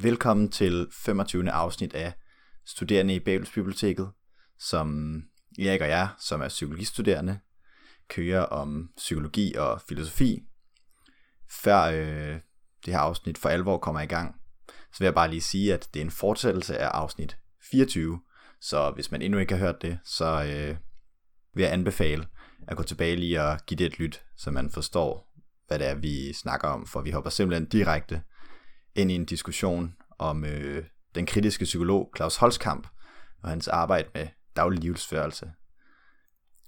Velkommen til 25. afsnit af Studerende i Babelsbiblioteket, som Erik og jeg, som er psykologistuderende, kører om psykologi og filosofi. Før øh, det her afsnit for alvor kommer i gang, så vil jeg bare lige sige, at det er en fortsættelse af afsnit 24, så hvis man endnu ikke har hørt det, så øh, vil jeg anbefale at gå tilbage lige og give det et lyt, så man forstår, hvad det er, vi snakker om, for vi hopper simpelthen direkte ind i en diskussion om øh, den kritiske psykolog Claus Holskamp og hans arbejde med daglig livsførelse.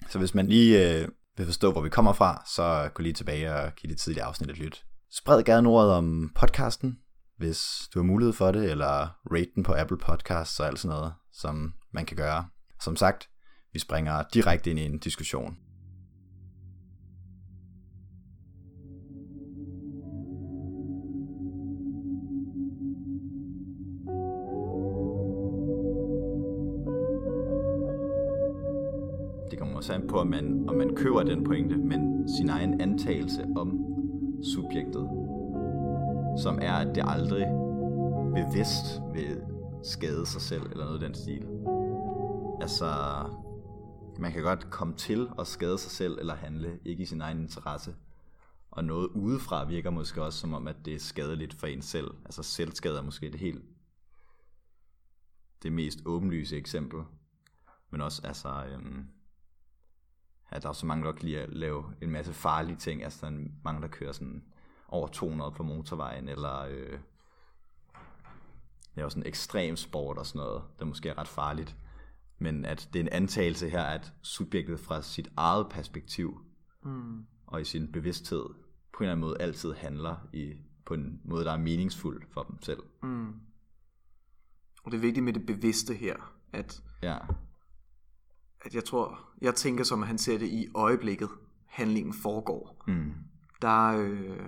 Så hvis man lige øh, vil forstå, hvor vi kommer fra, så gå lige tilbage og give det tidlige afsnit et lyt. Spred gerne ordet om podcasten, hvis du har mulighed for det, eller rate den på Apple Podcasts og alt sådan noget, som man kan gøre. Som sagt, vi springer direkte ind i en diskussion. Det kommer an på, om man, om man køber den pointe, men sin egen antagelse om subjektet, som er, at det aldrig bevidst vil skade sig selv, eller noget i den stil. Altså, man kan godt komme til at skade sig selv eller handle ikke i sin egen interesse. Og noget udefra virker måske også som om, at det er skadeligt for en selv. Altså selvskade er måske det helt det mest åbenlyse eksempel. Men også altså, øhm, at der er så mange, der kan lide at lave en masse farlige ting. Altså der er mange, der kører sådan over 200 på motorvejen, eller øh, laver sådan ekstrem sport og sådan noget, der måske er ret farligt. Men at det er en antagelse her, at subjektet fra sit eget perspektiv mm. og i sin bevidsthed på en eller anden måde altid handler i, på en måde, der er meningsfuld for dem selv. Mm. Og det er vigtigt med det bevidste her, at, ja. At jeg tror, jeg tænker som, at han ser det i øjeblikket, handlingen foregår. Mm. Der, øh,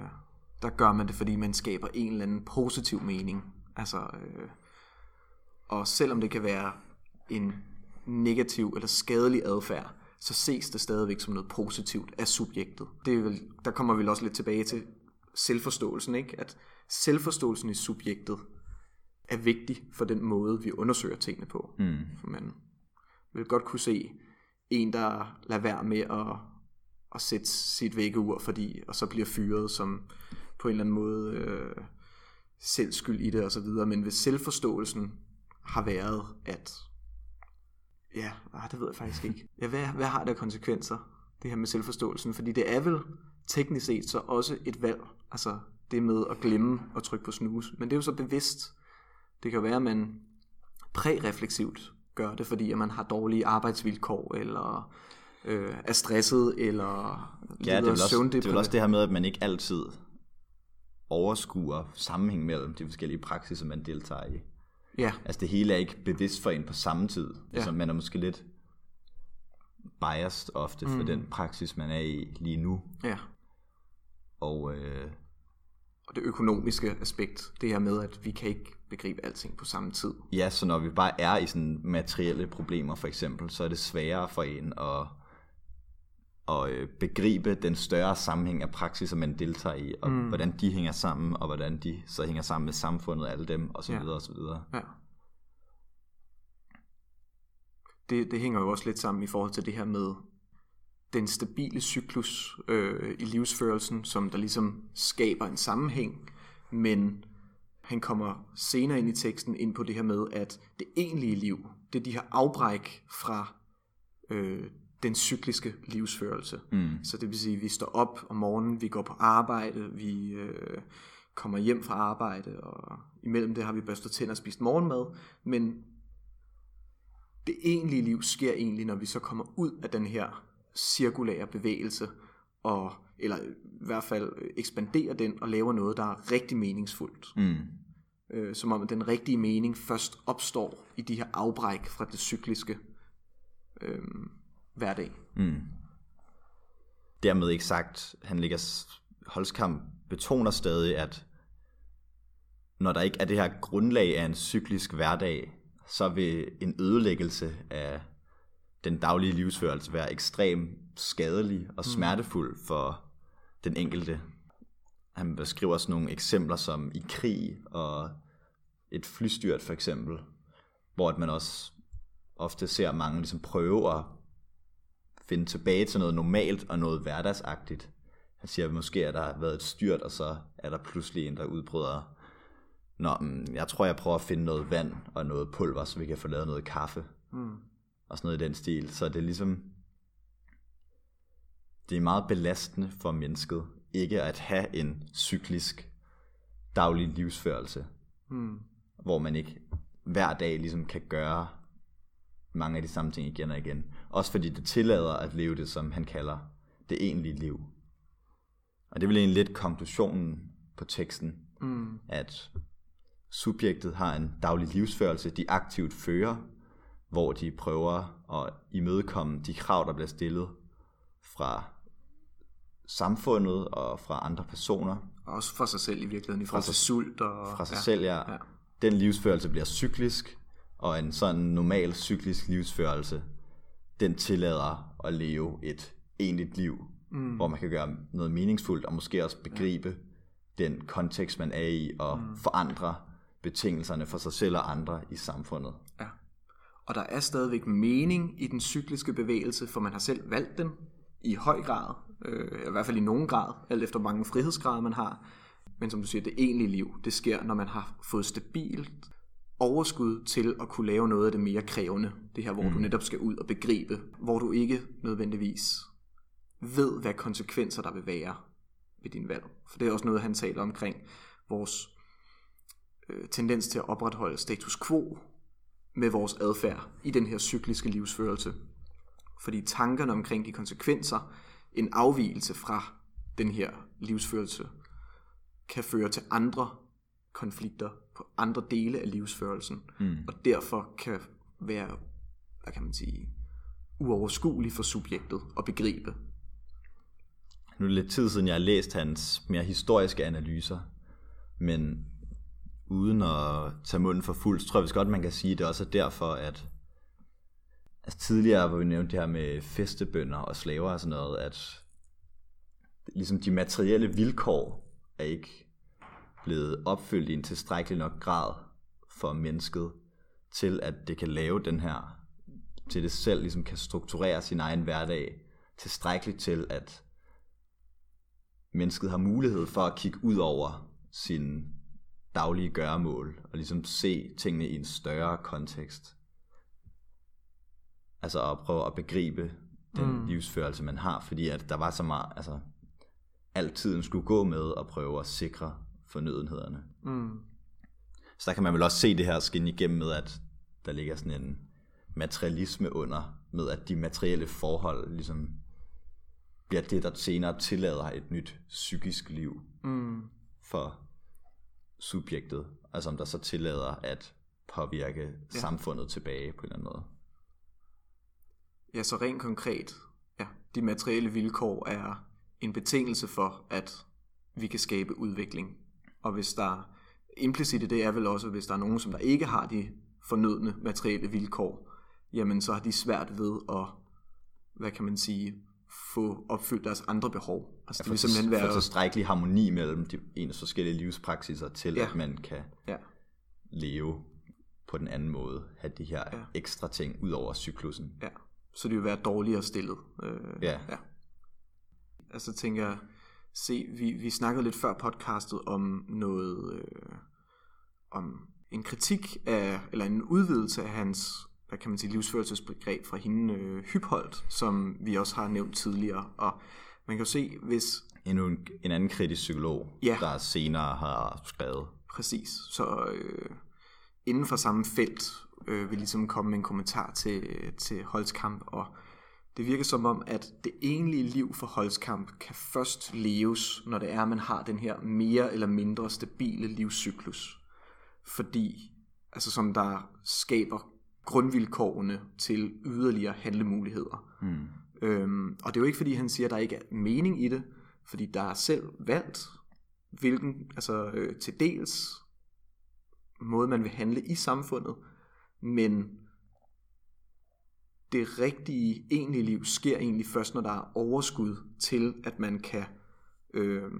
der gør man det, fordi man skaber en eller anden positiv mening. Altså, øh, og selvom det kan være en negativ eller skadelig adfærd, så ses det stadigvæk som noget positivt af subjektet. Det er vel, der kommer vi også lidt tilbage til selvforståelsen, ikke? At selvforståelsen i subjektet er vigtig for den måde, vi undersøger tingene på. Mm. For man vil godt kunne se en, der lader være med at, at sætte sit vækkeur, fordi, og så bliver fyret, som på en eller anden måde øh, selv skyld i det og så videre. Men hvis selvforståelsen har været, at ja, ah, det ved jeg faktisk ikke. Ja, hvad, hvad har det af konsekvenser, det her med selvforståelsen? Fordi det er vel teknisk set så også et valg, altså det med at glemme at trykke på snus. Men det er jo så bevidst. Det kan være, at man prærefleksivt gør det, fordi at man har dårlige arbejdsvilkår, eller øh, er stresset, eller ja, det er, også, det er vel også det her med, at man ikke altid overskuer sammenhæng mellem de forskellige praksiser, man deltager i. Ja. Altså det hele er ikke bevidst for en på samme tid. Ja. Altså man er måske lidt biased ofte mm. for den praksis, man er i lige nu. Ja. Og, øh, og det økonomiske aspekt, det her med, at vi kan ikke begribe alting på samme tid. Ja, så når vi bare er i sådan materielle problemer for eksempel, så er det sværere for en at at øh, begribe den større sammenhæng af praksiser, man deltager i, og mm. hvordan de hænger sammen, og hvordan de så hænger sammen med samfundet, alle dem, og så videre, og så videre. Ja. Det, det hænger jo også lidt sammen i forhold til det her med den stabile cyklus øh, i livsførelsen, som der ligesom skaber en sammenhæng, men han kommer senere ind i teksten ind på det her med, at det egentlige liv, det er de her afbræk fra øh, den cykliske livsførelse. Mm. Så det vil sige, at vi står op om morgenen, vi går på arbejde, vi øh, kommer hjem fra arbejde, og imellem det har vi børstet tænder og spist morgenmad, men det egentlige liv sker egentlig, når vi så kommer ud af den her cirkulære bevægelse, og, eller i hvert fald ekspanderer den og laver noget, der er rigtig meningsfuldt. Mm. Øh, som om den rigtige mening først opstår i de her afbræk fra det cykliske. Øh, hverdag. Mm. Dermed ikke sagt, han ligger, Holskamp betoner stadig, at når der ikke er det her grundlag af en cyklisk hverdag, så vil en ødelæggelse af den daglige livsførelse være ekstremt skadelig og mm. smertefuld for den enkelte. Han beskriver også nogle eksempler som i krig og et flystyrt for eksempel, hvor at man også ofte ser mange ligesom prøve at finde tilbage til noget normalt og noget hverdagsagtigt. Han siger, at måske er der været et styrt, og så er der pludselig en, der udbryder, Nå, jeg tror, jeg prøver at finde noget vand og noget pulver, så vi kan få lavet noget kaffe. Mm. Og sådan noget i den stil. Så det er ligesom, det er meget belastende for mennesket, ikke at have en cyklisk daglig livsførelse, mm. hvor man ikke hver dag ligesom kan gøre mange af de samme ting igen og igen. Også fordi det tillader at leve det, som han kalder det egentlige liv. Og det vil egentlig lidt konklusionen på teksten, mm. at subjektet har en daglig livsførelse, de aktivt fører, hvor de prøver at imødekomme de krav, der bliver stillet fra samfundet og fra andre personer. Og også fra sig selv i virkeligheden, i forhold til sult. Og, fra sig ja, selv, ja. ja. Den livsførelse bliver cyklisk, og en sådan normal cyklisk livsførelse, den tillader at leve et egentligt liv, mm. hvor man kan gøre noget meningsfuldt, og måske også begribe ja. den kontekst, man er i, og mm. forandre betingelserne for sig selv og andre i samfundet. Og der er stadigvæk mening i den cykliske bevægelse, for man har selv valgt den i høj grad, øh, i hvert fald i nogen grad, alt efter mange frihedsgrader man har. Men som du siger, det egentlige liv, det sker, når man har fået stabilt overskud til at kunne lave noget af det mere krævende. Det her, hvor mm. du netop skal ud og begribe, hvor du ikke nødvendigvis ved, hvad konsekvenser der vil være ved din valg. For det er også noget, han taler omkring vores øh, tendens til at opretholde status quo med vores adfærd i den her cykliske livsførelse. Fordi tankerne omkring de konsekvenser, en afvielse fra den her livsførelse, kan føre til andre konflikter på andre dele af livsførelsen, mm. og derfor kan være, hvad kan man sige, uoverskuelig for subjektet at begribe. Nu er det lidt tid siden, jeg har læst hans mere historiske analyser, men uden at tage munden for fuld, så tror jeg vist godt, man kan sige, at det også er derfor, at altså tidligere, hvor vi nævnte det her med festebønder og slaver og sådan noget, at ligesom de materielle vilkår er ikke blevet opfyldt i en tilstrækkelig nok grad for mennesket, til at det kan lave den her, til det selv ligesom kan strukturere sin egen hverdag, tilstrækkeligt til, at mennesket har mulighed for at kigge ud over sin daglige gøremål, og ligesom se tingene i en større kontekst. Altså at prøve at begribe den mm. livsførelse, man har, fordi at der var så meget, altså alt tiden skulle gå med at prøve at sikre fornødenhederne. Mm. Så der kan man vel også se det her skinne igennem med, at der ligger sådan en materialisme under, med at de materielle forhold ligesom bliver det, der senere tillader et nyt psykisk liv mm. for subjektet, altså om der så tillader at påvirke ja. samfundet tilbage på en eller anden måde. Ja, så rent konkret, ja, de materielle vilkår er en betingelse for, at vi kan skabe udvikling. Og hvis der implicit i det er vel også, hvis der er nogen, som der ikke har de fornødne materielle vilkår, jamen så har de svært ved at, hvad kan man sige, få opfyldt deres andre behov. Altså, ja, det vil simpelthen være... For tilstrækkelig harmoni mellem de ens forskellige livspraksiser til, ja. at man kan ja. leve på den anden måde, have de her ja. ekstra ting ud over cyklusen. Ja, så det vil være dårligere stillet. Øh, ja. ja. Altså tænker jeg, se, vi, vi snakkede lidt før podcastet om noget, øh, om en kritik af, eller en udvidelse af hans hvad kan man sige, livsførelsesbegreb fra hende øh, Hypholdt, som vi også har nævnt tidligere. Og man kan jo se, hvis... Endnu en, en anden kritisk psykolog, ja. der senere har skrevet. Præcis. Så øh, inden for samme felt øh, vil ligesom komme med en kommentar til, til Holzkamp, og det virker som om, at det egentlige liv for Holzkamp kan først leves, når det er, at man har den her mere eller mindre stabile livscyklus. Fordi, altså som der skaber grundvilkårene til yderligere handlemuligheder. Mm. Øhm, og det er jo ikke fordi han siger, at der ikke er mening i det, fordi der er selv valgt, hvilken, altså øh, til dels måde man vil handle i samfundet, men det rigtige egentlige liv sker egentlig først, når der er overskud til, at man kan øh,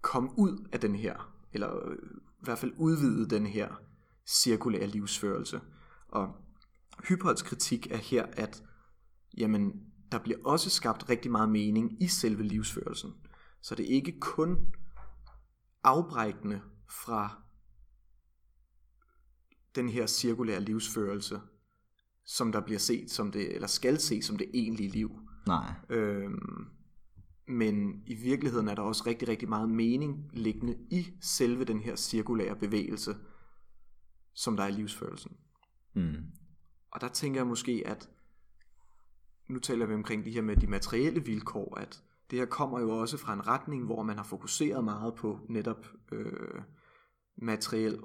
komme ud af den her, eller øh, hvert fald udvide den her cirkulære livsførelse. Og Hypholds kritik er her, at jamen, der bliver også skabt rigtig meget mening i selve livsførelsen. Så det er ikke kun afbrækkende fra den her cirkulære livsførelse, som der bliver set som det, eller skal ses som det egentlige liv. Nej. Øhm, men i virkeligheden er der også rigtig, rigtig meget mening liggende i selve den her cirkulære bevægelse, som der er livsførelsen. Mm. Og der tænker jeg måske, at nu taler vi omkring de her med de materielle vilkår, at det her kommer jo også fra en retning, hvor man har fokuseret meget på netop øh, materiel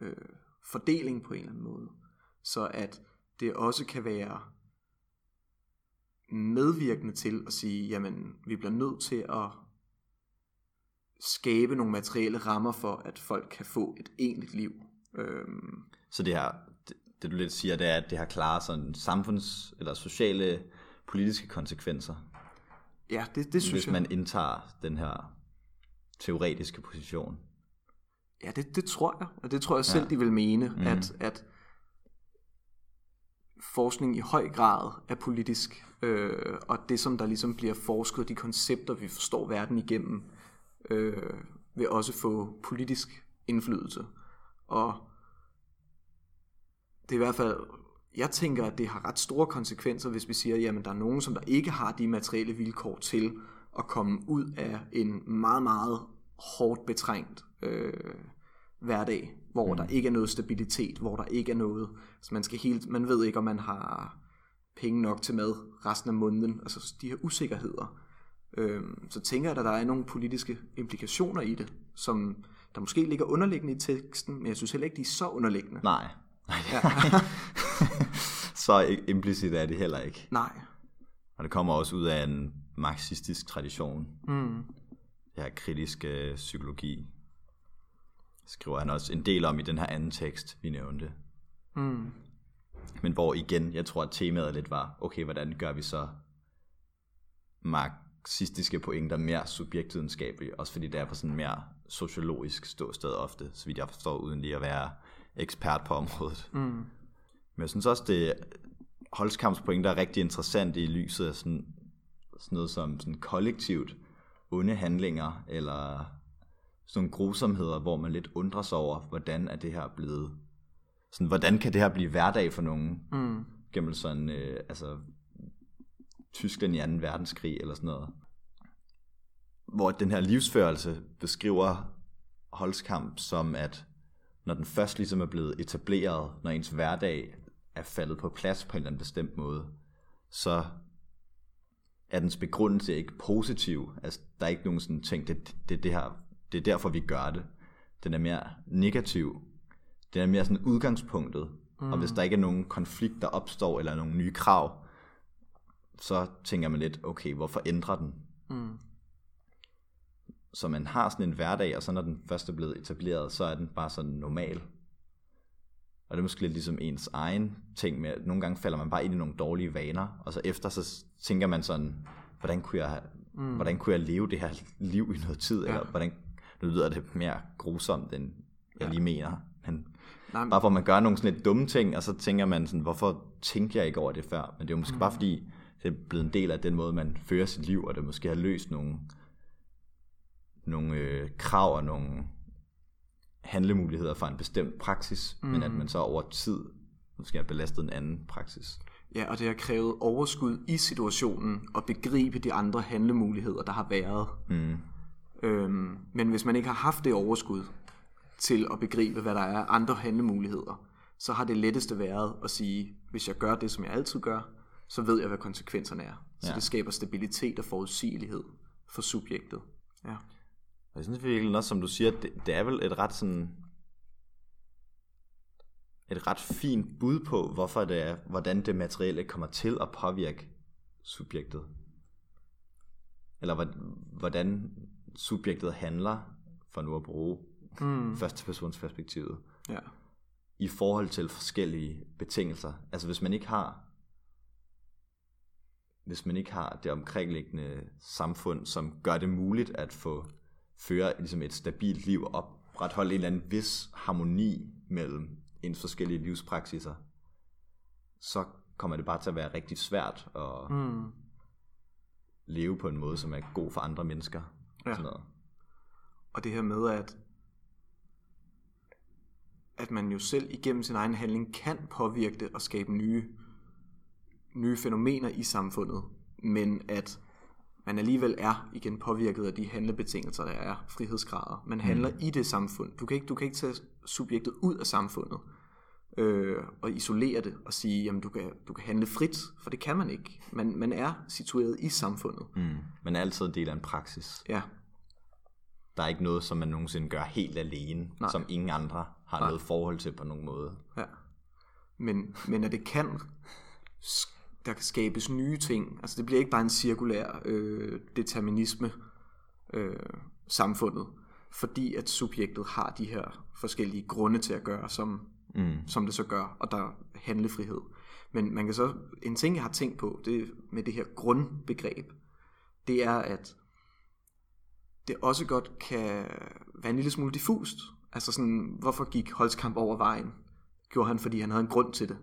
øh, fordeling på en eller anden måde. Så at det også kan være medvirkende til at sige, jamen vi bliver nødt til at skabe nogle materielle rammer for, at folk kan få et egentligt liv. Øhm, Så det her, det, du lidt siger, det er, at det har klare sådan samfunds- eller sociale politiske konsekvenser, ja, det, det synes hvis jeg. man indtager den her teoretiske position. Ja, det, det tror jeg. Og det tror jeg selv, ja. de vil mene, mm. at, at forskning i høj grad er politisk. Øh, og det, som der ligesom bliver forsket, de koncepter, vi forstår verden igennem, øh, vil også få politisk indflydelse. Og det er i hvert fald, jeg tænker, at det har ret store konsekvenser, hvis vi siger, jamen der er nogen, som der ikke har de materielle vilkår til at komme ud af en meget, meget hårdt betrængt øh, hverdag, hvor mm. der ikke er noget stabilitet, hvor der ikke er noget, så man skal helt, man ved ikke, om man har penge nok til mad resten af måneden, altså de her usikkerheder. Øhm, så tænker jeg, at der er nogle politiske implikationer i det, som der måske ligger underliggende i teksten, men jeg synes heller ikke, de er så underliggende. Nej. Ja. så implicit er det heller ikke. Nej. Og det kommer også ud af en marxistisk tradition. Mm. Det her kritiske psykologi. Skriver han også en del om i den her anden tekst, vi nævnte. Mm. Men hvor igen, jeg tror, at temaet lidt var, okay, hvordan gør vi så marxistiske pointer mere subjektvidenskabelige, også fordi det er på sådan mere sociologisk ståsted ofte, så vidt jeg forstår, uden lige at være ekspert på området. Mm. Men jeg synes også, det holdskampspointer er rigtig interessant i lyset af sådan, sådan noget som sådan kollektivt onde handlinger, eller sådan nogle grusomheder, hvor man lidt undrer sig over, hvordan er det her blevet, sådan, hvordan kan det her blive hverdag for nogen, Mm. gennem sådan, øh, altså, Tyskland i 2. verdenskrig, eller sådan noget. Hvor den her livsførelse beskriver Holzkamp som, at når den først ligesom er blevet etableret, når ens hverdag er faldet på plads på en eller anden bestemt måde, så er dens begrundelse ikke positiv. Altså, der er ikke nogen sådan ting, det, det, det, her, det er derfor, vi gør det. Den er mere negativ. Den er mere sådan udgangspunktet. Mm. Og hvis der ikke er nogen konflikt, der opstår, eller nogle nye krav, så tænker man lidt, okay, hvorfor ændrer den? Mm. Så man har sådan en hverdag, og så når den først er blevet etableret, så er den bare sådan normal. Og det er måske lidt ligesom ens egen ting med, at nogle gange falder man bare ind i nogle dårlige vaner, og så efter så tænker man sådan, hvordan kunne jeg, mm. hvordan kunne jeg leve det her liv i noget tid, ja. eller hvordan, nu lyder det mere grusomt, end jeg Ja. lige mener, men Nej, men- bare at man gør nogle sådan lidt dumme ting, og så tænker man sådan, hvorfor tænkte jeg ikke over det før? Men det er jo måske mm. bare fordi, det er blevet en del af den måde, man fører sit liv, og det måske har løst nogle, nogle øh, krav og nogle handlemuligheder fra en bestemt praksis, mm. men at man så over tid måske har belastet en anden praksis. Ja, og det har krævet overskud i situationen og begribe de andre handlemuligheder, der har været. Mm. Øhm, men hvis man ikke har haft det overskud til at begribe, hvad der er andre handlemuligheder, så har det letteste været at sige, hvis jeg gør det, som jeg altid gør, så ved jeg, hvad konsekvenserne er. Så Ja. det skaber stabilitet og forudsigelighed for subjektet. Ja. Og jeg synes virkelig også, som du siger, det, det er vel et ret sådan et ret fint bud på, hvorfor det er, hvordan det materielle kommer til at påvirke subjektet. Eller hvor- hvordan subjektet handler, for nu at bruge mm. førstepersonsperspektivet, ja. i forhold til forskellige betingelser. Altså hvis man ikke har hvis man ikke har det omkringliggende samfund, som gør det muligt at få føre ligesom et stabilt liv op opretholde en eller anden vis harmoni mellem ens forskellige livspraksiser, så kommer det bare til at være rigtig svært at mm. leve på en måde, som er god for andre mennesker. Ja. Sådan noget. Og det her med, at at man jo selv igennem sin egen handling kan påvirke det og skabe nye, nye fænomener i samfundet, men at man alligevel er igen påvirket af de handlebetingelser, der er, frihedsgrader. Man handler mm. i det samfund. Du kan, ikke, du kan ikke tage subjektet ud af samfundet øh, og isolere det og sige, jamen du kan, du kan handle frit, for det kan man ikke. Man, man er situeret i samfundet. Mm. Man er altid en del af en praksis. Ja. Der er ikke noget, som man nogensinde gør helt alene, Nej. som ingen andre har Nej. noget forhold til på nogen måde. Ja. Men, men at det kan, der kan skabes nye ting. Altså det bliver ikke bare en cirkulær øh, determinisme øh, samfundet, fordi at subjektet har de her forskellige grunde til at gøre, som, mm. som det så gør, og der er handlefrihed. Men man kan så, en ting jeg har tænkt på, det med det her grundbegreb, det er, at det også godt kan være en lille smule diffust. Altså sådan, hvorfor gik Holzkamp over vejen? Gjorde han, fordi han havde en grund til det.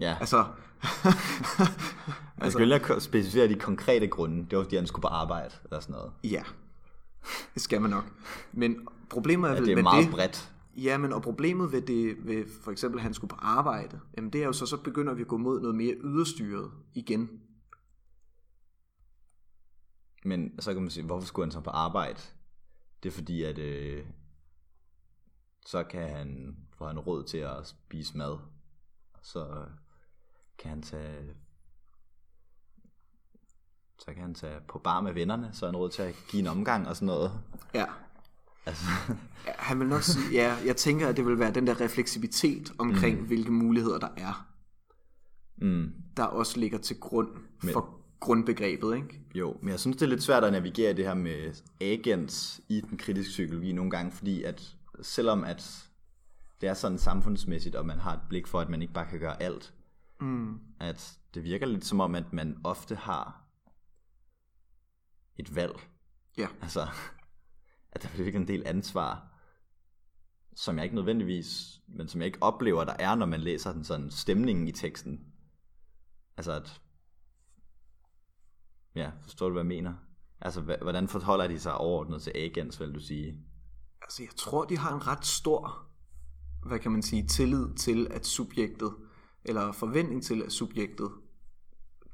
Ja. Altså, Man skal altså, specificere de konkrete grunde. Det var, fordi han skulle på arbejde, eller sådan noget. Ja, det skal man nok. Men problemet er, ja, det er meget det, bredt. Ja, men og problemet ved det, ved for eksempel, at han skulle på arbejde, jamen det er jo så, så begynder vi at gå mod noget mere yderstyret igen. Men så kan man sige, hvorfor skulle han så på arbejde? Det er fordi, at øh, så kan han få han råd til at spise mad. Så kan han tage så kan han tage på bar med vennerne, så er han råd til at give en omgang og sådan noget. Ja. Altså. han vil nok sige, ja, jeg tænker, at det vil være den der refleksivitet omkring, mm. hvilke muligheder der er. Mm. Der også ligger til grund men, for grundbegrebet, ikke? Jo, men jeg synes, det er lidt svært at navigere det her med agents i den kritiske psykologi nogle gange, fordi at selvom at det er sådan samfundsmæssigt, og man har et blik for, at man ikke bare kan gøre alt, mm. at det virker lidt som om, at man ofte har et valg. Ja. Altså, at der bliver en del ansvar, som jeg ikke nødvendigvis, men som jeg ikke oplever, der er, når man læser den sådan stemningen i teksten. Altså at, ja, forstår du, hvad jeg mener? Altså, hvordan forholder de sig overordnet til agents, vil du sige? Altså, jeg tror, de har en ret stor, hvad kan man sige, tillid til, at subjektet, eller forventning til, at subjektet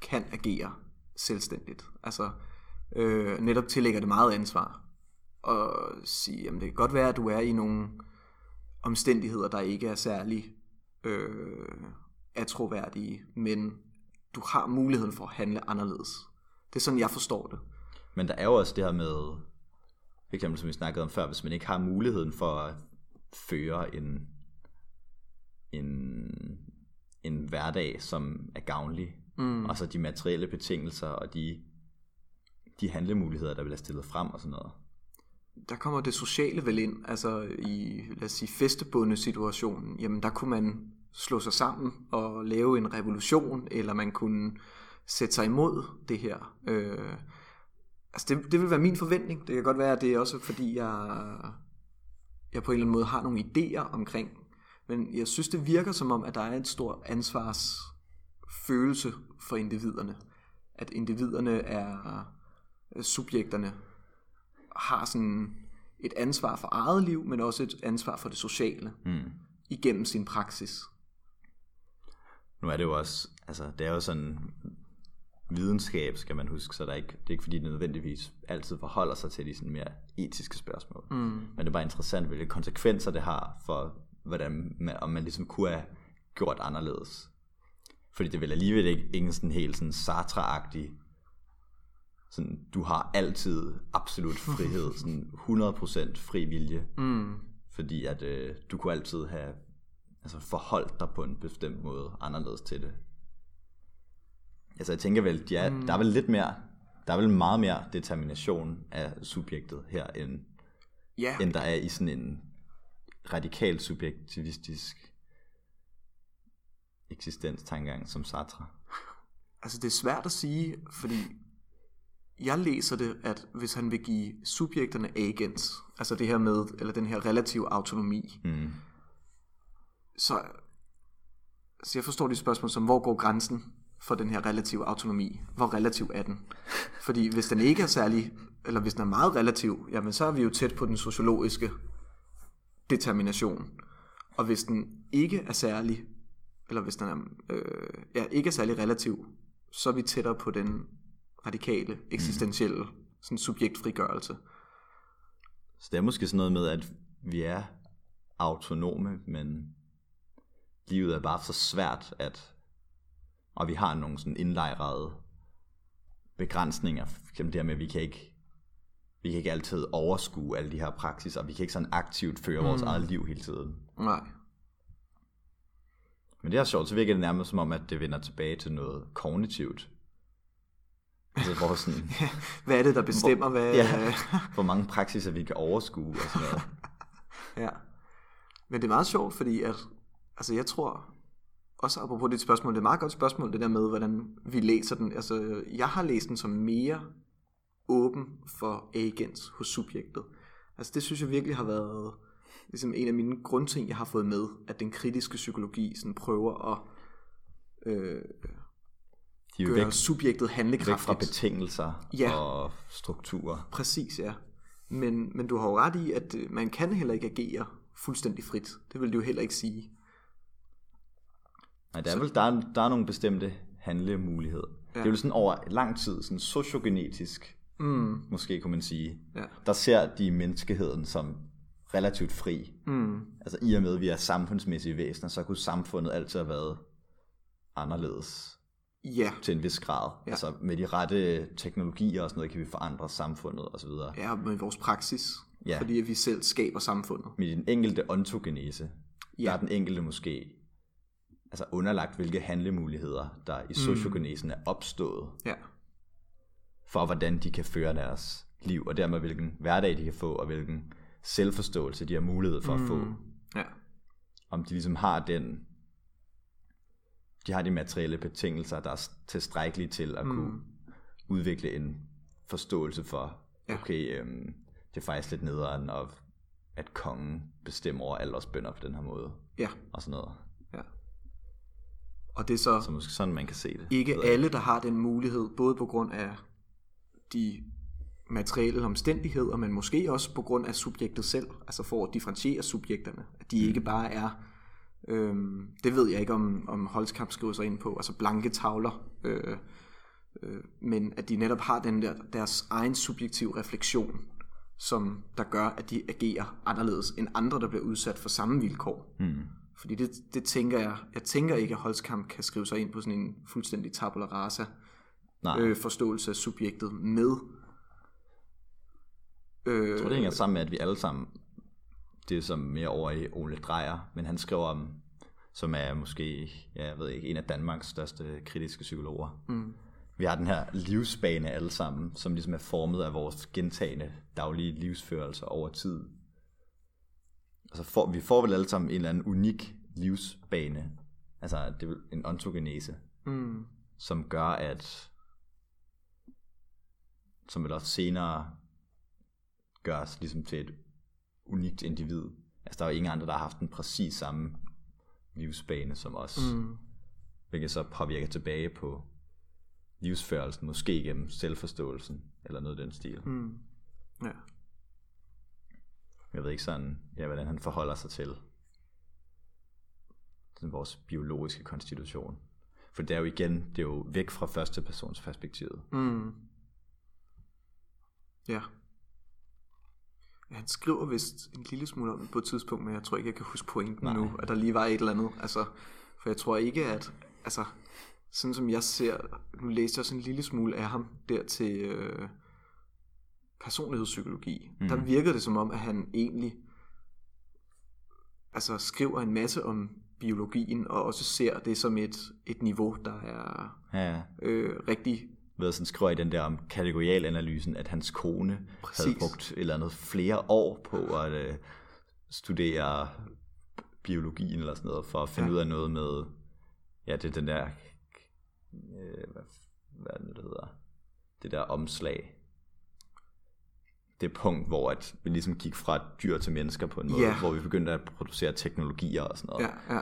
kan agere selvstændigt. Altså, øh, netop tillægger det meget ansvar. Og sige, jamen det kan godt være, at du er i nogle omstændigheder, der ikke er særlig øh, atroværdige, men du har muligheden for at handle anderledes. Det er sådan, jeg forstår det. Men der er jo også det her med, for eksempel som vi snakkede om før, hvis man ikke har muligheden for at føre en, en, en hverdag, som er gavnlig, mm. og så de materielle betingelser og de de handlemuligheder, der bliver stillet frem og sådan noget. Der kommer det sociale vel ind, altså i, lad os sige, festebunde situationen, jamen der kunne man slå sig sammen og lave en revolution, eller man kunne sætte sig imod det her. Øh, altså det, det vil være min forventning. Det kan godt være, at det er også fordi, jeg, jeg på en eller anden måde har nogle idéer omkring, men jeg synes, det virker som om, at der er et stort ansvarsfølelse for individerne. At individerne er subjekterne har sådan et ansvar for eget liv, men også et ansvar for det sociale mm. igennem sin praksis. Nu er det jo også, altså det er jo sådan videnskab, skal man huske, så der er ikke, det er ikke fordi, det nødvendigvis altid forholder sig til de sådan mere etiske spørgsmål. Mm. Men det er bare interessant, hvilke konsekvenser det har for, hvordan man, om man ligesom kunne have gjort anderledes. Fordi det vil alligevel ikke ingen sådan helt sådan Sartre-agtig sådan, du har altid absolut frihed, sådan 100% fri vilje. Mm. Fordi at øh, du kunne altid have altså, forholdt dig på en bestemt måde anderledes til det. Altså jeg tænker vel, de er, mm. der er vel lidt mere, der er vel meget mere determination af subjektet her, end, yeah. end der er i sådan en radikal subjektivistisk eksistenstangang som Sartre. Altså det er svært at sige, fordi jeg læser det, at hvis han vil give subjekterne agents, altså det her med, eller den her relativ autonomi, mm. så, så jeg forstår de spørgsmål som, hvor går grænsen for den her relative autonomi? Hvor relativ er den? Fordi hvis den ikke er særlig, eller hvis den er meget relativ, jamen så er vi jo tæt på den sociologiske determination. Og hvis den ikke er særlig, eller hvis den er, øh, ja, ikke er særlig relativ, så er vi tættere på den radikale, eksistentielle mm. sådan subjektfrigørelse. Så det er måske sådan noget med, at vi er autonome, men livet er bare så svært, at og vi har nogle sådan indlejrede begrænsninger. Det her med, at vi kan ikke vi kan ikke altid overskue alle de her praksiser, og vi kan ikke sådan aktivt føre mm. vores eget liv hele tiden. Nej. Men det er sjovt, så virker det nærmest som om, at det vender tilbage til noget kognitivt. Altså, hvor sådan, hvad er det, der bestemmer, hvor, hvad... Ja, hvor mange praksiser vi kan overskue og sådan noget. ja. Men det er meget sjovt, fordi at, altså jeg tror, også apropos dit spørgsmål, det er et meget godt spørgsmål, det der med, hvordan vi læser den. Altså, jeg har læst den som mere åben for agents hos subjektet. Altså, det synes jeg virkelig har været ligesom en af mine grundting, jeg har fået med, at den kritiske psykologi sådan prøver at øh, de gøre væk, subjektet handlekraftigt. Væk fra betingelser ja. og strukturer. Præcis, ja. Men, men du har jo ret i, at øh, man kan heller ikke agere fuldstændig frit. Det vil du jo heller ikke sige. Nej, der er vel der er, der er nogle bestemte handlemuligheder. Ja. Det er jo sådan over lang tid, sådan sociogenetisk, mm. måske kunne man sige. Ja. Der ser de menneskeheden som relativt fri. Mm. Altså i og med, at vi er samfundsmæssige væsener, så kunne samfundet altid have været anderledes. Ja. Til en vis grad. Ja. Altså med de rette teknologier og sådan noget, kan vi forandre samfundet og så videre. Ja, med vores praksis. Ja. Fordi vi selv skaber samfundet. Med den enkelte ontogenese, ja. der er den enkelte måske altså underlagt, hvilke handlemuligheder, der i sociogenesen er opstået. Ja. For hvordan de kan føre deres liv, og dermed hvilken hverdag de kan få, og hvilken selvforståelse de har mulighed for mm. at få. Ja. Om de ligesom har den, de har de materielle betingelser, der er tilstrækkelige til at mm. kunne udvikle en forståelse for, ja. okay, øhm, det er faktisk lidt nederen, og at kongen bestemmer over alle os bønder på den her måde. Ja. Og sådan noget. Og det er så, så måske sådan, man kan se det. ikke alle, der har den mulighed, både på grund af de materielle omstændigheder, men måske også på grund af subjektet selv, altså for at differentiere subjekterne. At de mm. ikke bare er, øhm, det ved jeg ikke om, om Holzkamp skriver sig ind på, altså blanke tavler, øh, øh, men at de netop har den der, deres egen subjektive refleksion, som der gør, at de agerer anderledes end andre, der bliver udsat for samme vilkår. Mm. Fordi det, det tænker jeg, jeg tænker ikke, at Holzkamp kan skrive sig ind på sådan en fuldstændig tabula rasa øh, forståelse af subjektet med. Øh, jeg tror, det hænger sammen med, at vi alle sammen, det er som mere over i Ole Drejer, men han skriver om, som er måske, ja, jeg ved ikke, en af Danmarks største kritiske psykologer. Mm. Vi har den her livsbane alle sammen, som ligesom er formet af vores gentagende daglige livsførelse over tid altså for, vi får vel alle sammen en eller anden unik livsbane, altså det er en ontogenese, mm. som gør, at som vil også senere gøres ligesom til et unikt individ. Altså der er jo ingen andre, der har haft en præcis samme livsbane som os. Mm. Hvilket så påvirker tilbage på livsførelsen, måske gennem selvforståelsen, eller noget af den stil. Mm. Ja jeg ved ikke sådan, ja, hvordan han forholder sig til den, vores biologiske konstitution. For det er jo igen, det er jo væk fra første persons perspektivet. Mm. Ja. ja. Han skriver vist en lille smule om det på et tidspunkt, men jeg tror ikke, jeg kan huske pointen Nej. nu, at der lige var et eller andet. Altså, for jeg tror ikke, at... Altså, sådan som jeg ser... Nu læste jeg også en lille smule af ham der til... Øh, personlighedspsykologi, mm. der virker det som om, at han egentlig altså skriver en masse om biologien, og også ser det som et, et niveau, der er ja. øh, rigtig... Ved sådan skriver i den der om kategorialanalysen, at hans kone Præcis. havde brugt et eller andet flere år på at øh, studere biologien eller sådan noget, for at finde ja. ud af noget med, ja, det er den der, øh, hvad, hvad er det, det hedder? det der omslag. Det punkt, hvor at vi ligesom gik fra dyr til mennesker på en måde, Ja. hvor vi begyndte at producere teknologier og sådan noget. Ja, ja.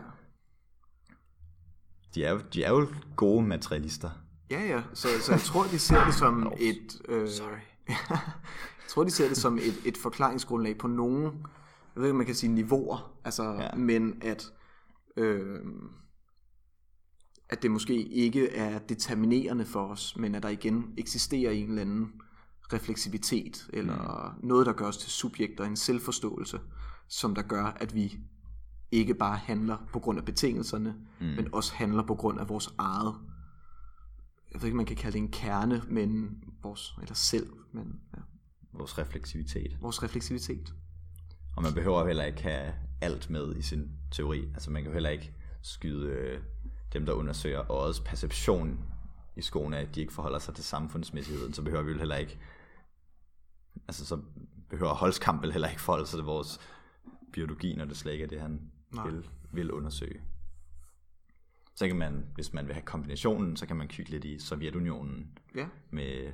De, er de er jo gode materialister. Ja, ja. Så, så jeg tror, de ser det som et... Øh, Sorry. jeg tror, de ser det som et, et forklaringsgrundlag på nogle, jeg ved ikke, man kan sige niveauer, altså, ja. men at, øh, at det måske ikke er determinerende for os, men at der igen eksisterer en eller anden refleksivitet, eller mm. noget, der gør os til subjekter, en selvforståelse, som der gør, at vi ikke bare handler på grund af betingelserne, mm. men også handler på grund af vores eget jeg ved ikke, man kan kalde det en kerne, men vores, eller selv, men ja, Vores refleksivitet. vores refleksivitet. Og man behøver heller ikke have alt med i sin teori. Altså man kan jo heller ikke skyde øh, dem, der undersøger øjets perception i skoene, at de ikke forholder sig til samfundsmæssigheden. Så behøver vi jo heller ikke, altså så behøver Holz Campbell heller ikke forholde sig til vores biologi, når det slet ikke er det, han Nej. vil, vil undersøge. Så kan man, hvis man vil have kombinationen, så kan man kigge lidt i Sovjetunionen Ja, med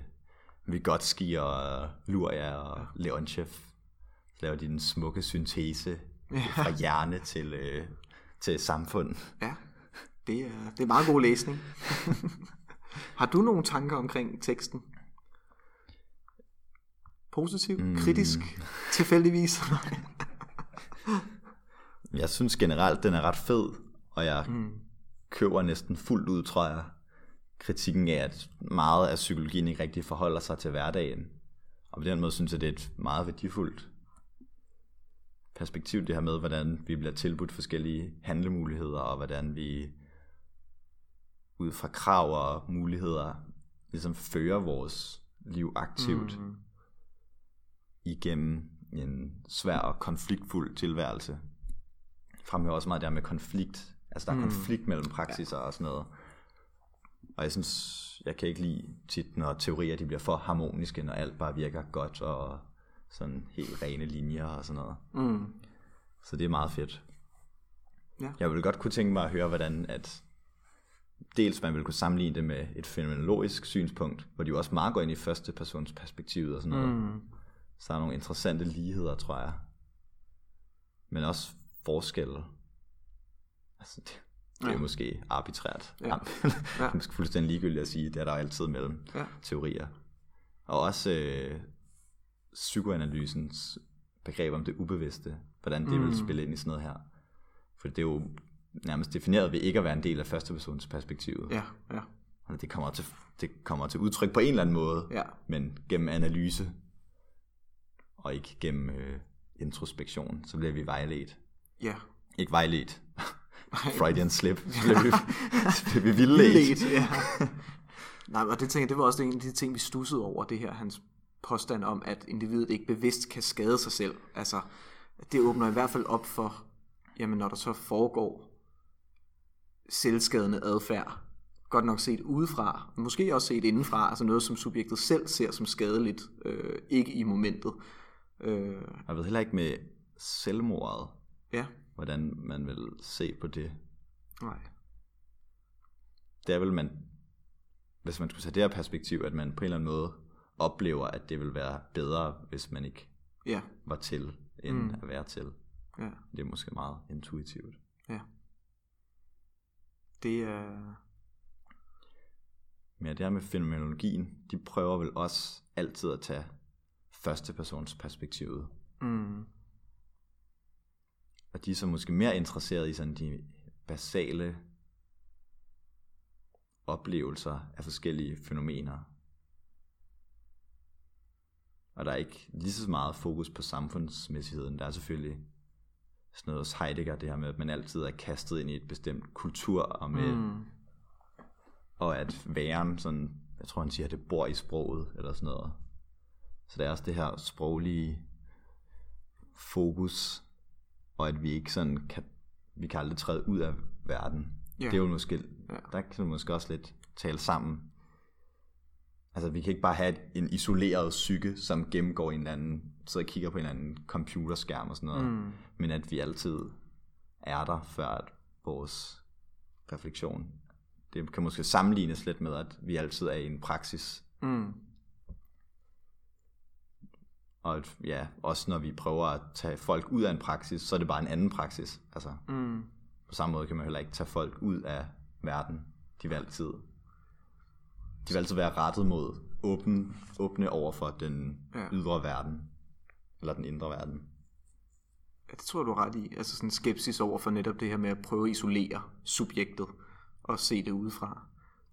Vygotsky og Luria og Leontjev. Så laver de den smukke syntese fra hjerne til, øh, til samfund. ja. Det er, det er meget god læsning. Har du nogle tanker omkring teksten? Positiv? Mm. Kritisk? Tilfældigvis? Jeg synes generelt, den er ret fed, og jeg mm. Køber næsten fuldt ud, tror jeg, kritikken af, at meget af psykologien ikke rigtig forholder sig til hverdagen. Og på den måde synes jeg, det er et meget værdifuldt perspektiv, det her med, hvordan vi bliver tilbudt forskellige handlemuligheder, og hvordan vi ud fra krav og muligheder ligesom fører vores liv aktivt mm. igennem en svær og konfliktfuld tilværelse. Fremhæver også meget der med konflikt. Altså der er mm. konflikt mellem praksiser ja. og sådan noget. Og jeg synes, jeg kan ikke lide tit, når teorier de bliver for harmoniske, når alt bare virker godt og sådan helt rene linjer og sådan noget. mm. Så det er meget fedt. Ja. Jeg ville godt kunne tænke mig at høre, hvordan at dels man ville kunne sammenligne det med et fænomenologisk synspunkt, hvor de jo også meget går ind i første persons perspektivet og sådan noget. Mm. Så der er nogle interessante ligheder, tror jeg. Men også forskelle. Altså, det, det er Ja. måske arbitrært. Ja. Ja. Det er måske fuldstændig ligegyldigt at sige, det er der altid mellem Ja. teorier. Og også øh, psykoanalysens begreb om det ubevidste, hvordan det mm. vil spille ind i sådan noget her. For det er jo nærmest defineret ved ikke at være en del af førstepersons perspektivet. Ja, ja, Og det kommer, til, det kommer til udtryk på en eller anden måde, ja. men gennem analyse, og ikke gennem øh, introspektion, så bliver vi vejledt. Ja. Ikke vejledt. Freudian slip. Så bliver vi, så bliver vi vildledt. Ja. Nej, og det tænker jeg, det var også en af de ting, vi stussede over, det her, hans påstand om, at individet ikke bevidst kan skade sig selv. Altså, det åbner i hvert fald op for, jamen når der så foregår selvskadende adfærd, godt nok set udefra, måske også set indenfra, altså noget, som subjektet selv ser som skadeligt, øh, ikke i momentet. Øh, Jeg ved heller ikke med selvmordet, ja, hvordan man vil se på det. nej. Det er vel, man, hvis man skulle tage det her perspektiv, at man på en eller anden måde oplever, at det vil være bedre, hvis man ikke Ja, var til, end mm. at være til. ja, Det er måske meget intuitivt. ja. Det er... Men ja, det her med fænomenologien, de prøver vel også altid at tage førstepersons perspektivet. Mm, Og de er så måske mere interesseret i sådan de basale oplevelser af forskellige fænomener. Og der er ikke lige så meget fokus på samfundsmæssigheden. Der er selvfølgelig sådan noget hos Heidegger, det her med, at man altid er kastet ind i et bestemt kultur, og, med, mm, og at væren, sådan, jeg tror han siger, at det bor i sproget, eller sådan noget. Så der er også det her sproglige fokus, og at vi ikke sådan kan, vi kan aldrig træde ud af verden. Ja. Det er jo måske, Ja. der kan vi måske også lidt tale sammen. Altså vi kan ikke bare have et- en isoleret psyke, som gennemgår en eller anden, sidder og kigger på en eller anden computerskærm og sådan noget, Mm. men at vi altid er der, før at vores refleksion, det kan måske sammenlignes lidt med, at vi altid er i en praksis, mm, Og ja, også når vi prøver at tage folk ud af en praksis, så er det bare en anden praksis. Altså, Mm. på samme måde kan man heller ikke tage folk ud af verden. De vil altid, de vil altid være rettet mod åben, åbne over for den Ja. ydre verden. Eller den indre verden. Ja, det tror jeg, du er ret i. Altså sådan skepsis over for netop det her med at prøve at isolere subjektet og se det udefra.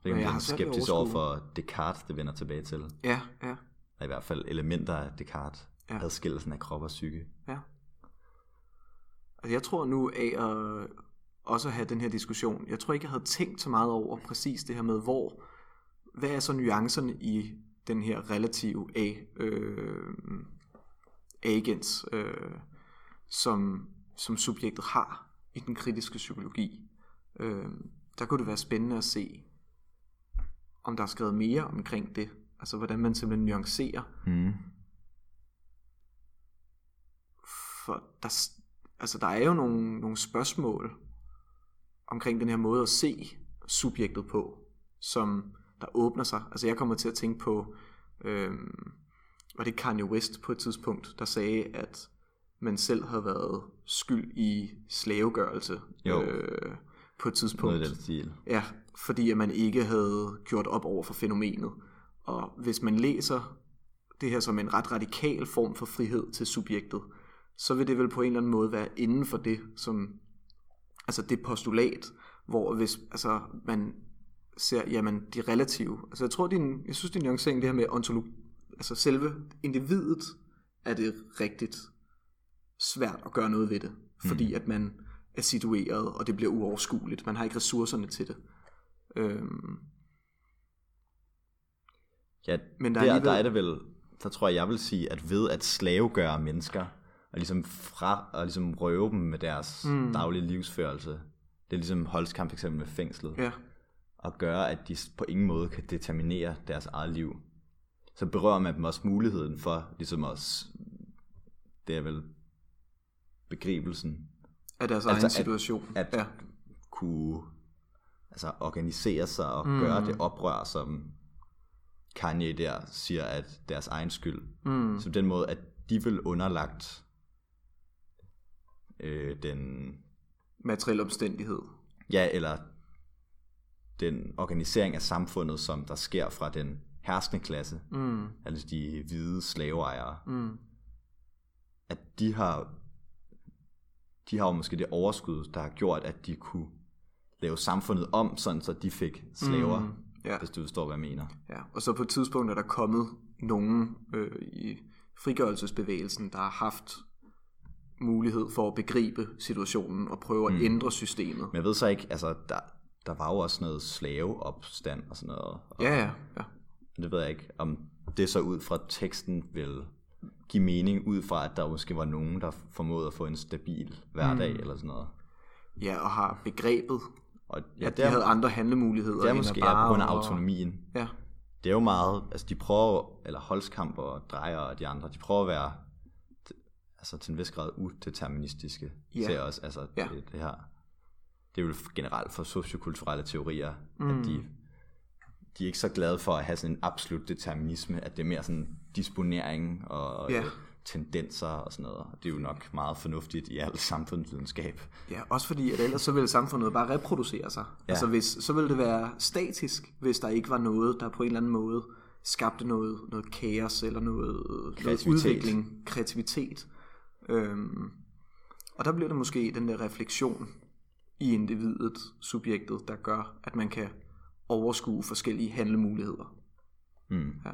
Det kan jeg at skeptisk over for Descartes, det vender tilbage til. Ja, ja, Eller i hvert fald elementer af Descartes. Ja. Adskillelsen af krop og psyke. ja. Altså jeg tror nu af at også have den her diskussion, jeg tror ikke, jeg havde tænkt så meget over præcis det her med, hvor, hvad er så nuancerne i den her relative A, øh, agens, øh, som, som subjektet har i den kritiske psykologi. Øh, der kunne det være spændende at se, om der er skrevet mere omkring det. Altså hvordan man simpelthen nuancerer. Mm. For der, altså, der er jo nogle, nogle spørgsmål omkring den her måde at se subjektet på, som der åbner sig. Altså jeg kommer til at tænke på, øhm, var det Kanye West på et tidspunkt, der sagde, at man selv havde været skyld i slavegørelse Jo. øh, på et tidspunkt. Noget den stil. Ja, fordi at man ikke havde gjort op over for fænomenet. Og hvis man læser det her som en ret radikal form for frihed til subjektet, så vil det vel på en eller anden måde være inden for det, som, altså det postulat, hvor hvis altså, man ser, jamen, de relative, altså jeg tror, din, jeg synes, din nuancering, det her med ontologi, altså selve individet, er det rigtigt svært at gøre noget ved det, fordi at man er situeret, og det bliver uoverskueligt. Man har ikke ressourcerne til det. Øhm, Ja, Men der der, er alligevel- der er det vel, der tror jeg, jeg vil sige, at ved at slavegøre mennesker, og ligesom fra, og ligesom røve dem med deres mm. daglige livsførelse, det er ligesom Holzkamp eksempel med fængslet, ja, og gøre, at de på ingen måde kan determinere deres eget liv. Så berører man dem også muligheden for, ligesom os, det er vel begribelsen, af deres Altså, egen at- situation. at ja. kunne altså, organisere sig og mm. gøre det oprør, som Kanye der siger, at deres egen skyld. Mm. Så på den måde, at de vil underlagt øh, den, Materiel omstændighed. ja, eller den organisering af samfundet, som der sker fra den herskende klasse, Mm. altså de hvide slaveejere, Mm. at de har de har jo måske det overskud, der har gjort, at de kunne lave samfundet om, sådan så de fik slaver, mm. Ja. hvis du forstår, hvad jeg mener. ja. Og så på et tidspunkt er der kommet nogen øh, i frigørelsesbevægelsen, der har haft mulighed for at begribe situationen og prøve at Mm. ændre systemet. Men jeg ved så ikke, altså, der, der var jo også noget slaveopstand og sådan noget. Og Ja, ja, ja. Det ved jeg ikke, om det så ud fra teksten vil give mening, ud fra at der måske var nogen, der formåede at få en stabil hverdag mm. eller sådan noget. Ja, og har begrebet, Og ja, de er, havde andre handlemuligheder. det er måske bare på grund af autonomien. Ja, Det er jo meget, altså de prøver, eller Holzkamp og Dreyer og de andre, de prøver at være altså til en vis grad udeterministiske Ja. til os. Altså Ja. det, det her, det er jo generelt for sociokulturelle teorier, mm. at de, de er ikke så glade for at have sådan en absolut determinisme, at det er mere sådan disponering og Ja. Tendenser og sådan noget. Og det er jo nok meget fornuftigt i alt samfundsvidenskab. Ja, også fordi, at ellers så ville samfundet bare reproducere sig. Ja. Altså hvis, så ville det være statisk, hvis der ikke var noget, der på en eller anden måde skabte noget, noget kaos eller noget, noget udvikling, kreativitet. Øhm, og der bliver det måske den der refleksion i individet, subjektet, der gør, at man kan overskue forskellige handlemuligheder. Mm. Ja.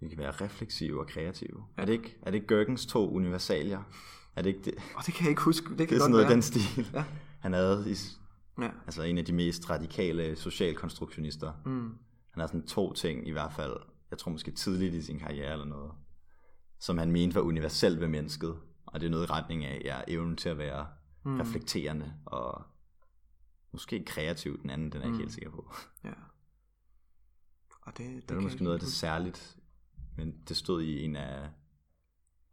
Vi kan være refleksive og kreative. Er, det ikke, er det ikke Gørgens to universalier? Er det ikke det? Og det kan jeg ikke huske. Det kan Det er sådan noget være. den stil. Ja. Han havde i, Ja. altså en af de mest radikale socialkonstruktionister. Mm. Han har sådan to ting i hvert fald, jeg tror måske tidligt i sin karriere eller noget, som han mente var universelt ved mennesket. Og det er noget i retning af ja, evnen til at være mm. reflekterende og måske kreativ. Den anden, den er jeg ikke helt sikker på. ja. Og det, det, Det er måske noget af det særligt, men det stod i en af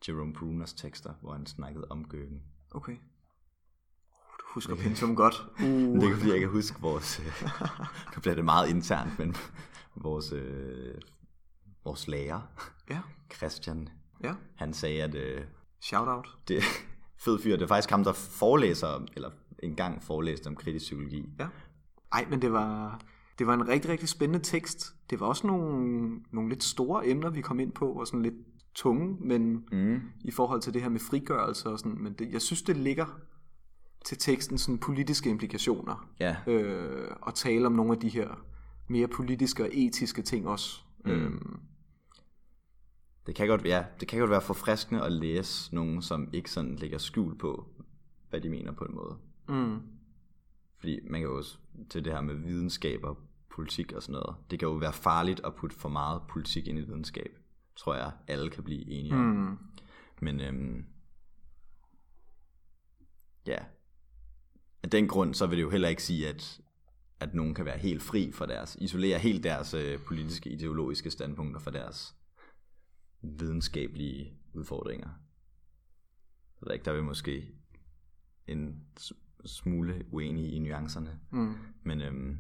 Jerome Bruners tekster, hvor han snakkede om Gøgen. Okay. Uh, du husker pensum godt. Uh. Det er ikke, fordi jeg kan huske vores... Øh, nu bliver det meget internt, men vores, øh, vores lærer. Ja, Christian, ja. han sagde, at øh, Shout out. det fed fyr, det er faktisk ham, der forelæser, eller engang forelæste om kritisk psykologi. Ja. Ej, men det var, det var en rigtig, rigtig spændende tekst. Det var også nogle, nogle lidt store emner, vi kom ind på, og sådan lidt tunge, men mm. i forhold til det her med frigørelse og sådan, men det, jeg synes, det ligger til teksten sådan politiske implikationer, Ja, øh, og tale om nogle af de her mere politiske og etiske ting også. Mm. Øhm, det kan godt, ja, det kan godt være forfriskende at læse nogen, som ikke sådan lægger skjul på, hvad de mener på en måde. mm, Fordi man kan jo også til det her med videnskab og politik og sådan noget. Det kan jo være farligt at putte for meget politik ind i videnskab. Tror jeg, alle kan blive enige om. mm, Men øhm, ja, af den grund, så vil det jo heller ikke sige, at, at nogen kan være helt fri for deres, isolere helt deres øh, politiske, ideologiske standpunkter for deres videnskabelige udfordringer. Jeg ved ikke, der er vi måske en smule uenige i nuancerne. mm. Men øhm,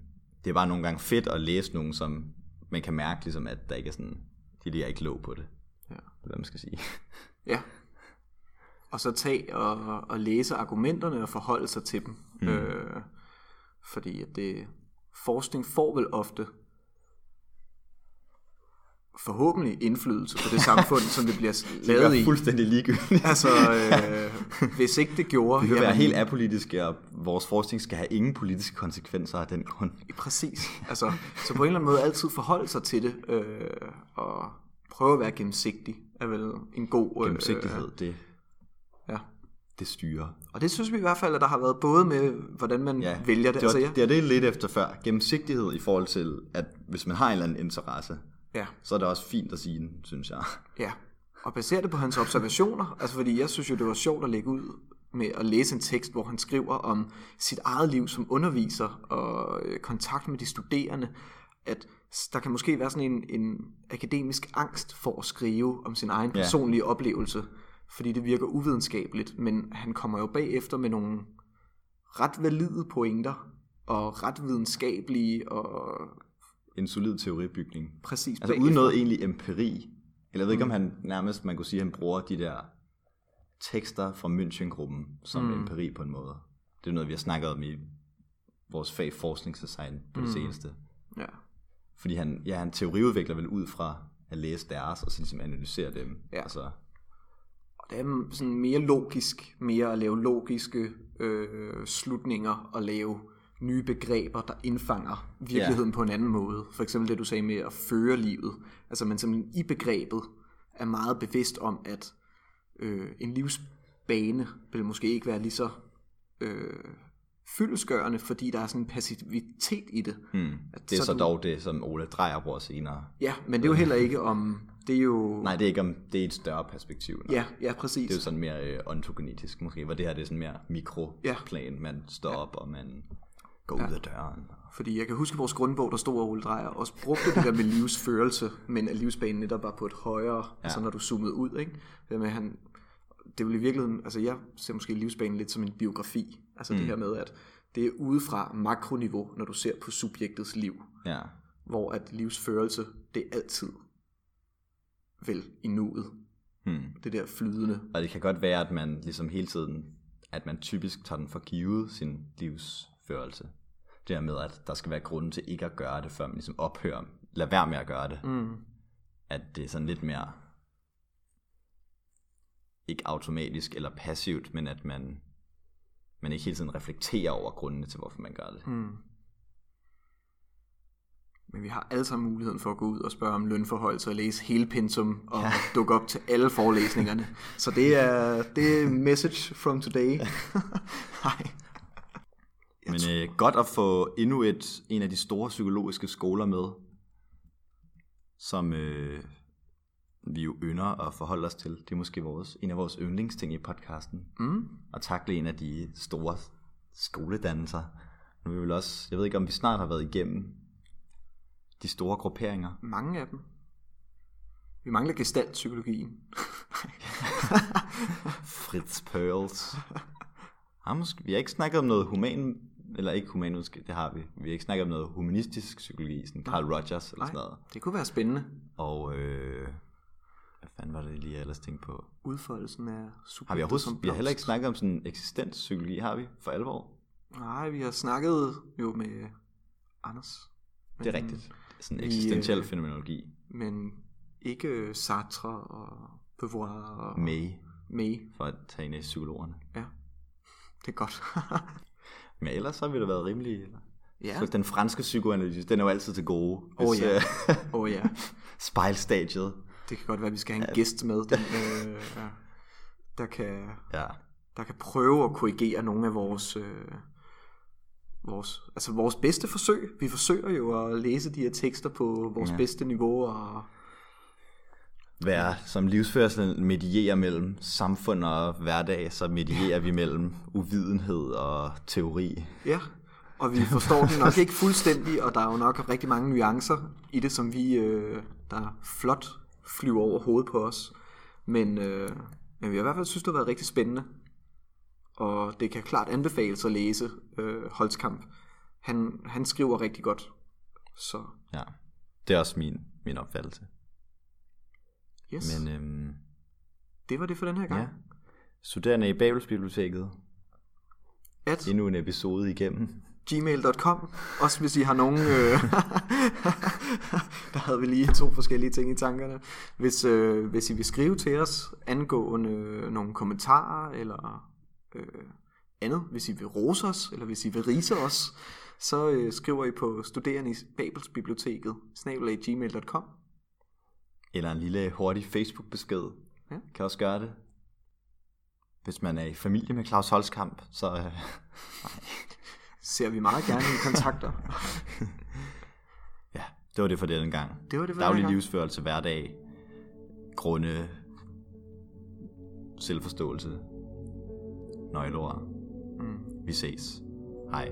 det er bare nogle gange fedt at læse nogen, som man kan mærke, ligesom, at der ikke er sådan, de der ikke lå på det. Ja. Hvad man skal sige. Ja. Og så tage og, og læse argumenterne og forholde sig til dem. Mm. Øh, fordi at det, forskning får vel ofte forhåbentlig indflydelse på det samfund, som det bliver Det lavet er i. fuldstændig ligegyldigt. Altså, øh, hvis ikke det gjorde... Vi vil være helt apolitiske, og vores forskning skal have ingen politiske konsekvenser af den grund. Præcis. Altså, så på en eller anden måde altid forholde sig til det, øh, og prøve at være gennemsigtig, er vel en god... Øh, Gennemsigtighed, det, Ja. det styrer. Og det synes vi i hvert fald, at der har været både med, hvordan man ja, vælger det. Det, altså, var, ja. det er det lidt efter før. Gennemsigtighed i forhold til, at hvis man har en eller anden interesse, ja, så er det også fint at sige den, synes jeg. ja. Og basere det på hans observationer, altså fordi jeg synes jo, det var sjovt at lægge ud med at læse en tekst, hvor han skriver om sit eget liv som underviser og øh, kontakt med de studerende, at der kan måske være sådan en, en akademisk angst for at skrive om sin egen Ja. personlige oplevelse, fordi det virker uvidenskabeligt, men han kommer jo bagefter med nogle ret valide pointer, og ret videnskabelige og En solid teoribygning. præcis Altså uden noget egentlig empiri. Eller jeg ved ikke, om han nærmest, man kunne sige, at han bruger de der tekster fra München-gruppen som mm. empiri på en måde. Det er noget, vi har snakket om i vores fag forskningsdesign på det mm. seneste. Ja. Fordi han, ja, han teoriudvikler vel ud fra at læse deres, og så ligesom analysere dem. Ja. Altså, Og det er sådan mere logisk, mere at lave logiske øh, slutninger og lave nye begreber, der indfanger virkeligheden Ja. på en anden måde. For eksempel det, du sagde med at føre livet. Altså man simpelthen i begrebet er meget bevidst om, at øh, en livsbane vil måske ikke være lige så øh, fyldesgørende, fordi der er sådan en passivitet i det. hmm. At Det er så, du- dog det, som Ole Drejer bruger senere. Ja, men det er jo heller ikke om... Det er jo... Nej, det er ikke om, det er et større perspektiv. Nej. Ja, ja, præcis. Det er jo sådan mere øh, ontogenetisk måske, hvor det her det er sådan mere mikroplan. Ja. Man står op, og man går ud af døren. Fordi jeg kan huske, at vores grundbog, der stod, at Ole Drejer også brugte det der med livsførelse, men at livsbanen netop var på et højere, ja. altså når du zoomede ud, ikke? Det med, han, det vil i virkeligheden, altså jeg ser måske livsbanen lidt som en biografi, altså mm. det her med, at det er udefra makroniveau, når du ser på subjektets liv, Ja. hvor at livsførelse, det er altid vel i nuet, Hmm. det der flydende. Og det kan godt være, at man ligesom hele tiden, at man typisk tager den for givet, sin livsførelse. Det her med, at der skal være grunden til ikke at gøre det, før man ligesom ophører, lad være med at gøre det. Mm. At det er sådan lidt mere, ikke automatisk eller passivt, men at man, man ikke hele tiden reflekterer over grundene til, hvorfor man gør det. Mm. Men vi har alle sammen muligheden for at gå ud og spørge om lønforhold, og læse hele pensum og ja. dukke op til alle forelæsningerne. Så det er det er message from today. Nej. Jeg Men tror- øh, godt at få endnu et, en af de store psykologiske skoler med, som øh, vi jo ynder at forholde os til. Det er måske vores, en af vores yndlingsting i podcasten. Mm. At takle en af de store skoledannelser. Nu er vi også, jeg ved ikke om vi snart har været igennem de store grupperinger. Mange af dem. Vi mangler gestaltpsykologien. Fritz Perls. Har måske, vi har ikke snakket om noget human, eller ikke humanist, det har vi. Vi har ikke snakket om noget humanistisk psykologi, sådan Carl Rogers eller sådan noget. Det kunne være spændende. Og øh, fanden var det lige, jeg ellers tænkte på? Udfoldelsen af Har vi overhovedet, vi har heller ikke snakket om sådan eksistenspsykologi, har vi, for alvor? Nej, vi har snakket jo med Anders. Men, Det er rigtigt. Sådan eksistentiel fænomenologi. Men ikke Sartre og Beauvoir og May, May. for at tage en af psykologerne. Ja, det er godt. Men ellers har vi da været rimelig... ja, Så den franske psykoanalyse, den er jo altid til gode. Åh, Hvis, ja. oh, ja. spejlstadiet. Det kan godt være, at vi skal have en gæst med, den, øh, ja, der, kan, Ja. der kan prøve at korrigere nogle af vores, øh, vores, altså vores bedste forsøg. Vi forsøger jo at læse de her tekster på vores ja. bedste niveau, og Være som livsførsel medierer mellem samfund og hverdag, så medierer vi mellem uvidenhed og teori. Ja, og vi forstår den nok ikke fuldstændig, og der er jo nok rigtig mange nuancer i det, som vi, øh, der flot flyver over hovedet på os. Men, øh, men vi har i hvert fald synes, det har været rigtig spændende. Og det kan klart anbefales at læse øh, Holtzkamp. Han, han skriver rigtig godt. Så Ja, det er også min, min opfattelse. Yes, Men øhm, det var det for den her gang. ja, studerende i Babelsbiblioteket, At endnu en episode igennem. gmail.com Også hvis I har nogen øh, Der havde vi lige to forskellige ting i tankerne. Hvis, øh, hvis I vil skrive til os Angående øh, nogle kommentarer Eller øh, andet. Hvis I vil rose os Eller hvis I vil rise os Så øh, skriver I på studerende i Babelsbiblioteket Snabelag gmail.com Eller en lille hurtig Facebook-besked. Ja. Kan også gøre det. Hvis man er i familie med Claus Holskamp, så øh, Ser vi meget gerne i kontakter ja, det var det for den gang. Det var det for Daglig gang. livsførelse hverdag, grunde, selvforståelse, nøgleord. mm. Vi ses. Hej.